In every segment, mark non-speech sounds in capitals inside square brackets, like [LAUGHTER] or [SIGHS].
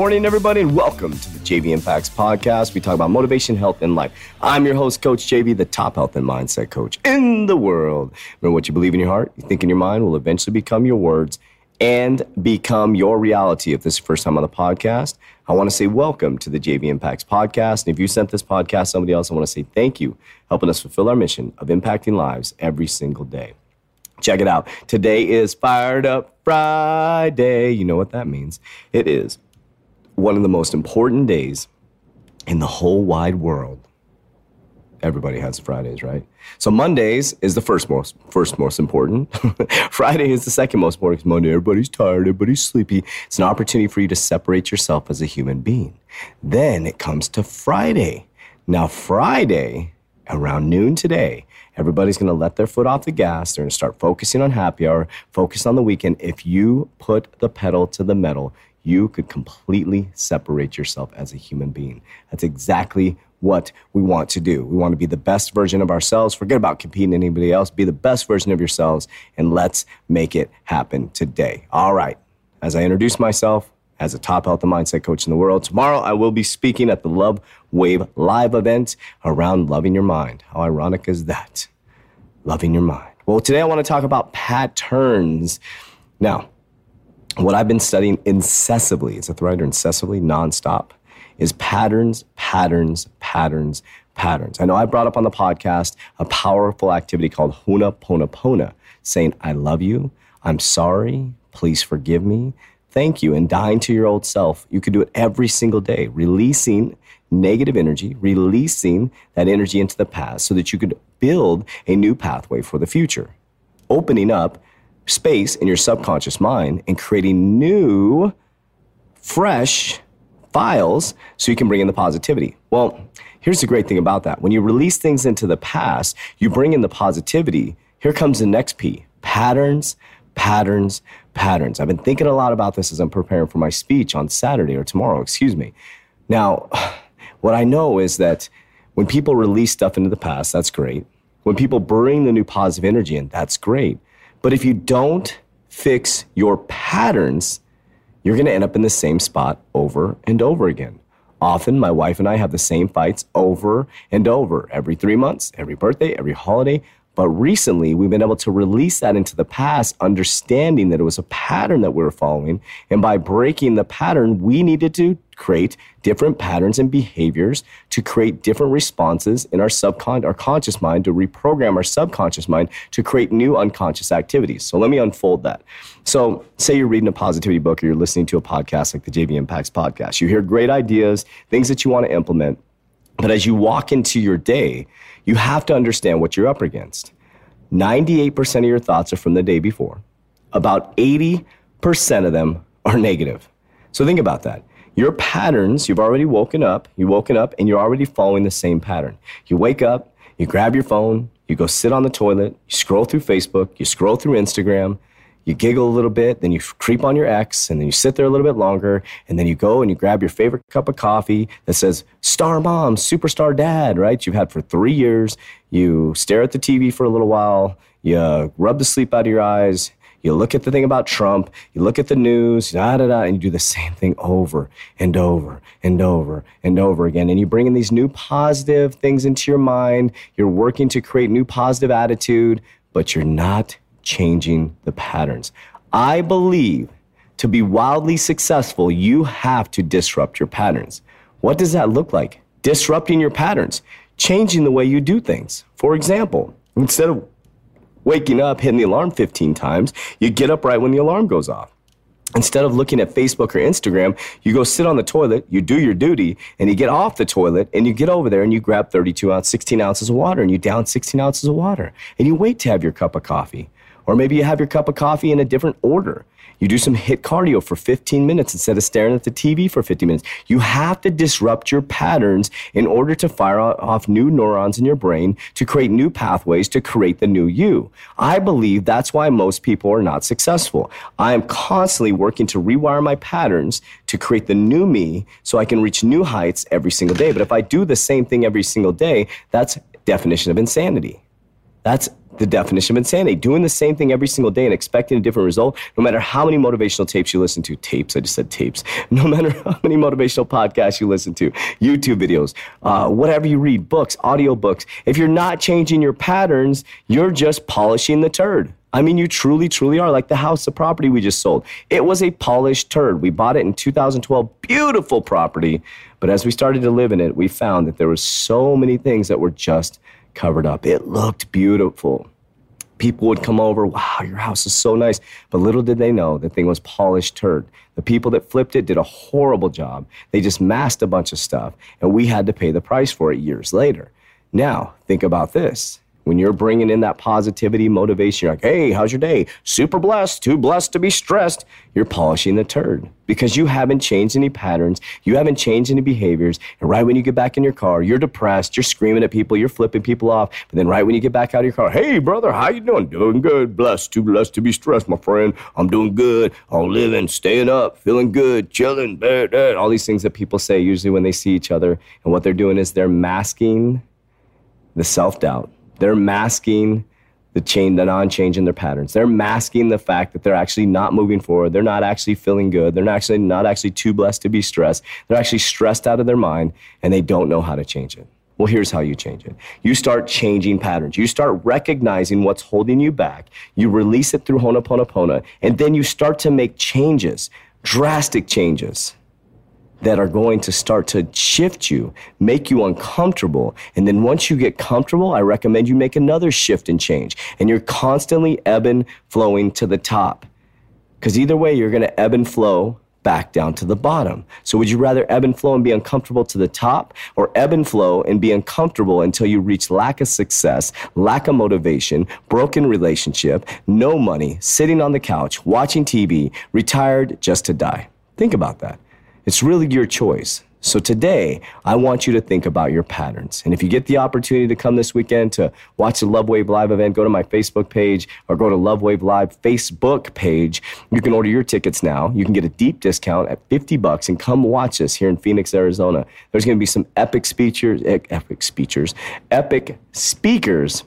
morning, everybody, and welcome to the JV Impacts podcast. We talk about motivation, health, and life. I'm your host, Coach JV, the top health and mindset coach in the world. Remember what you believe in your heart, you think in your mind will eventually become your words and become your reality. If this is your first time on the podcast, I want to say welcome to the JV Impacts podcast. And if you sent this podcast to somebody else, I want to say thank you, helping us fulfill our mission of impacting lives every single day. Check it out. Today is Fired Up Friday. You know what that means. It is one of the most important days in the whole wide world. Everybody has Fridays, right? So Mondays is the first most first most important. [LAUGHS] Friday is the second most important. Monday, everybody's tired, everybody's sleepy. It's an opportunity for you to separate yourself as a human being. Then it comes to Friday. Now Friday, around noon today, Everybody's going to let their foot off the gas. They're going to start focusing on happy hour, focus on the weekend. If you put the pedal to the metal, you could completely separate yourself as a human being. That's exactly what we want to do. We want to be the best version of ourselves. Forget about competing anybody else. Be the best version of yourselves, and let's make it happen today. All right. As I introduce myself, as a top health and mindset coach in the world. Tomorrow, I will be speaking at the Love Wave live event around loving your mind. How ironic is that? Loving your mind. Well, today I want to talk about patterns. Now, what I've been studying incessantly, it's a writer incessantly, nonstop, is patterns, patterns, patterns, patterns. I know I brought up on the podcast a powerful activity called Ho'oponopono, saying, I love you, I'm sorry, please forgive me, thank you and dying to your old self. You could do it every single day, releasing negative energy, releasing that energy into the past so that you could build a new pathway for the future. Opening up space in your subconscious mind and creating new, fresh files so you can bring in the positivity. Well, here's the great thing about that. When you release things into the past, you bring in the positivity. Here comes the next P patterns, patterns, patterns. I've been thinking a lot about this as I'm preparing for my speech on Saturday or tomorrow, excuse me. Now, [SIGHS] what I know is that when people release stuff into the past, that's great. When people bring the new positive energy in, that's great. But if you don't fix your patterns, you're going to end up in the same spot over and over again. Often, my wife and I have the same fights over and over every three months, every birthday, every holiday. But recently, we've been able to release that into the past, understanding that it was a pattern that we were following. And by breaking the pattern, we needed to create different patterns and behaviors to create different responses in our subcon our conscious mind to reprogram our subconscious mind to create new unconscious activities. So let me unfold that. So say you're reading a positivity book or you're listening to a podcast like the JV Impacts podcast. You hear great ideas, things that you want to implement. But as you walk into your day, you have to understand what you're up against. 98% of your thoughts are from the day before. About 80% of them are negative. So think about that. Your patterns, you've already woken up, you've woken up and you're already following the same pattern. You wake up, you grab your phone, you go sit on the toilet, you scroll through Facebook, you scroll through Instagram, you giggle a little bit, then you creep on your ex, and then you sit there a little bit longer, and then you go and you grab your favorite cup of coffee that says Star Mom, Superstar Dad, right? You've had for three years. You stare at the TV for a little while, you rub the sleep out of your eyes, you look at the thing about Trump, you look at the news, da da da, and you do the same thing over and over and over and over again. And you bring in these new positive things into your mind. You're working to create new positive attitude, but you're not changing the patterns. I believe to be wildly successful, you have to disrupt your patterns. What does that look like? Disrupting your patterns, changing the way you do things. For example, instead of waking up, hitting the alarm 15 times, you get up right when the alarm goes off. Instead of looking at Facebook or Instagram, you go sit on the toilet, you do your duty, and you get off the toilet and you get over there and you grab 32 ounces, 16 ounces of water and you down 16 ounces of water and you wait to have your cup of coffee. Or maybe you have your cup of coffee in a different order. You do some HIIT cardio for 15 minutes instead of staring at the TV for 50 minutes. You have to disrupt your patterns in order to fire off new neurons in your brain, to create new pathways, to create the new you. I believe that's why most people are not successful. I am constantly working to rewire my patterns to create the new me so I can reach new heights every single day. But if I do the same thing every single day, that's definition of insanity. That's the definition of insanity. Doing the same thing every single day and expecting a different result, no matter how many motivational tapes you listen to, tapes, I just said tapes, [LAUGHS] no matter how many motivational podcasts you listen to, YouTube videos, uh, whatever you read, books, audio books, if you're not changing your patterns, you're just polishing the turd. I mean, you truly, truly are like the house, the property we just sold. It was a polished turd. We bought it in 2012, beautiful property. But as we started to live in it, we found that there were so many things that were just covered up. It looked beautiful. People would come over, wow, your house is so nice. But little did they know the thing was polished turd. The people that flipped it did a horrible job. They just masked a bunch of stuff, and we had to pay the price for it years later. Now, think about this when you're bringing in that positivity, motivation, you're like, hey, how's your day? Super blessed, too blessed to be stressed. You're polishing the turd because you haven't changed any patterns. You haven't changed any behaviors. And right when you get back in your car, you're depressed. You're screaming at people. You're flipping people off. But then right when you get back out of your car, hey, brother, how you doing? Doing good. Blessed, too blessed to be stressed, my friend. I'm doing good. I'm living, staying up, feeling good, chilling, bad, bad. all these things that people say usually when they see each other. And what they're doing is they're masking the self-doubt they're masking the change, the non-change in their patterns. They're masking the fact that they're actually not moving forward. They're not actually feeling good. They're not actually not actually too blessed to be stressed. They're actually stressed out of their mind, and they don't know how to change it. Well, here's how you change it. You start changing patterns. You start recognizing what's holding you back. You release it through Ho'oponopono, and then you start to make changes, drastic changes that are going to start to shift you, make you uncomfortable. And then once you get comfortable, I recommend you make another shift and change. And you're constantly ebbing, and flowing to the top. Because either way, you're going to ebb and flow back down to the bottom. So would you rather ebb and flow and be uncomfortable to the top or ebb and flow and be uncomfortable until you reach lack of success, lack of motivation, broken relationship, no money, sitting on the couch, watching TV, retired just to die? Think about that. It's really your choice. So today, I want you to think about your patterns. And if you get the opportunity to come this weekend to watch the Love Wave Live event, go to my Facebook page or go to Love Wave Live Facebook page. You can order your tickets now. You can get a deep discount at 50 bucks and come watch us here in Phoenix, Arizona. There's going to be some epic speakers, epic speakers, epic speakers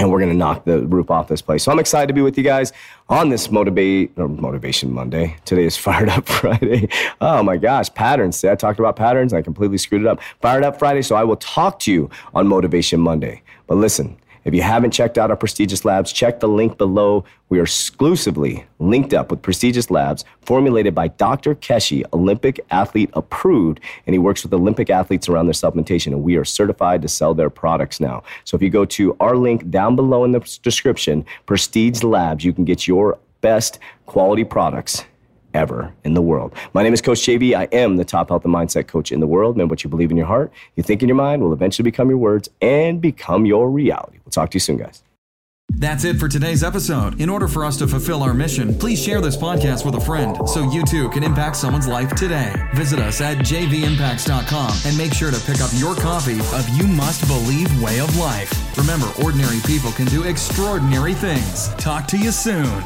and we're going to knock the roof off this place. So I'm excited to be with you guys on this motivate or uh, motivation Monday. Today is [LAUGHS] fired up Friday. Oh my gosh, patterns. See, I talked about patterns. I completely screwed it up. Fired up Friday. So I will talk to you on motivation Monday. But listen, if you haven't checked out our prestigious labs, check the link below. We are exclusively linked up with prestigious labs formulated by Dr. Keshi, Olympic athlete approved, and he works with Olympic athletes around their supplementation, and we are certified to sell their products now. So if you go to our link down below in the description, Prestige Labs, you can get your best quality products ever in the world. My name is Coach JV. I am the top health and mindset coach in the world. Man, what you believe in your heart, you think in your mind will eventually become your words and become your reality. We'll talk to you soon, guys. That's it for today's episode. In order for us to fulfill our mission, please share this podcast with a friend so you too can impact someone's life today. Visit us at jvimpacts.com and make sure to pick up your copy of You Must Believe Way of Life. Remember, ordinary people can do extraordinary things. Talk to you soon.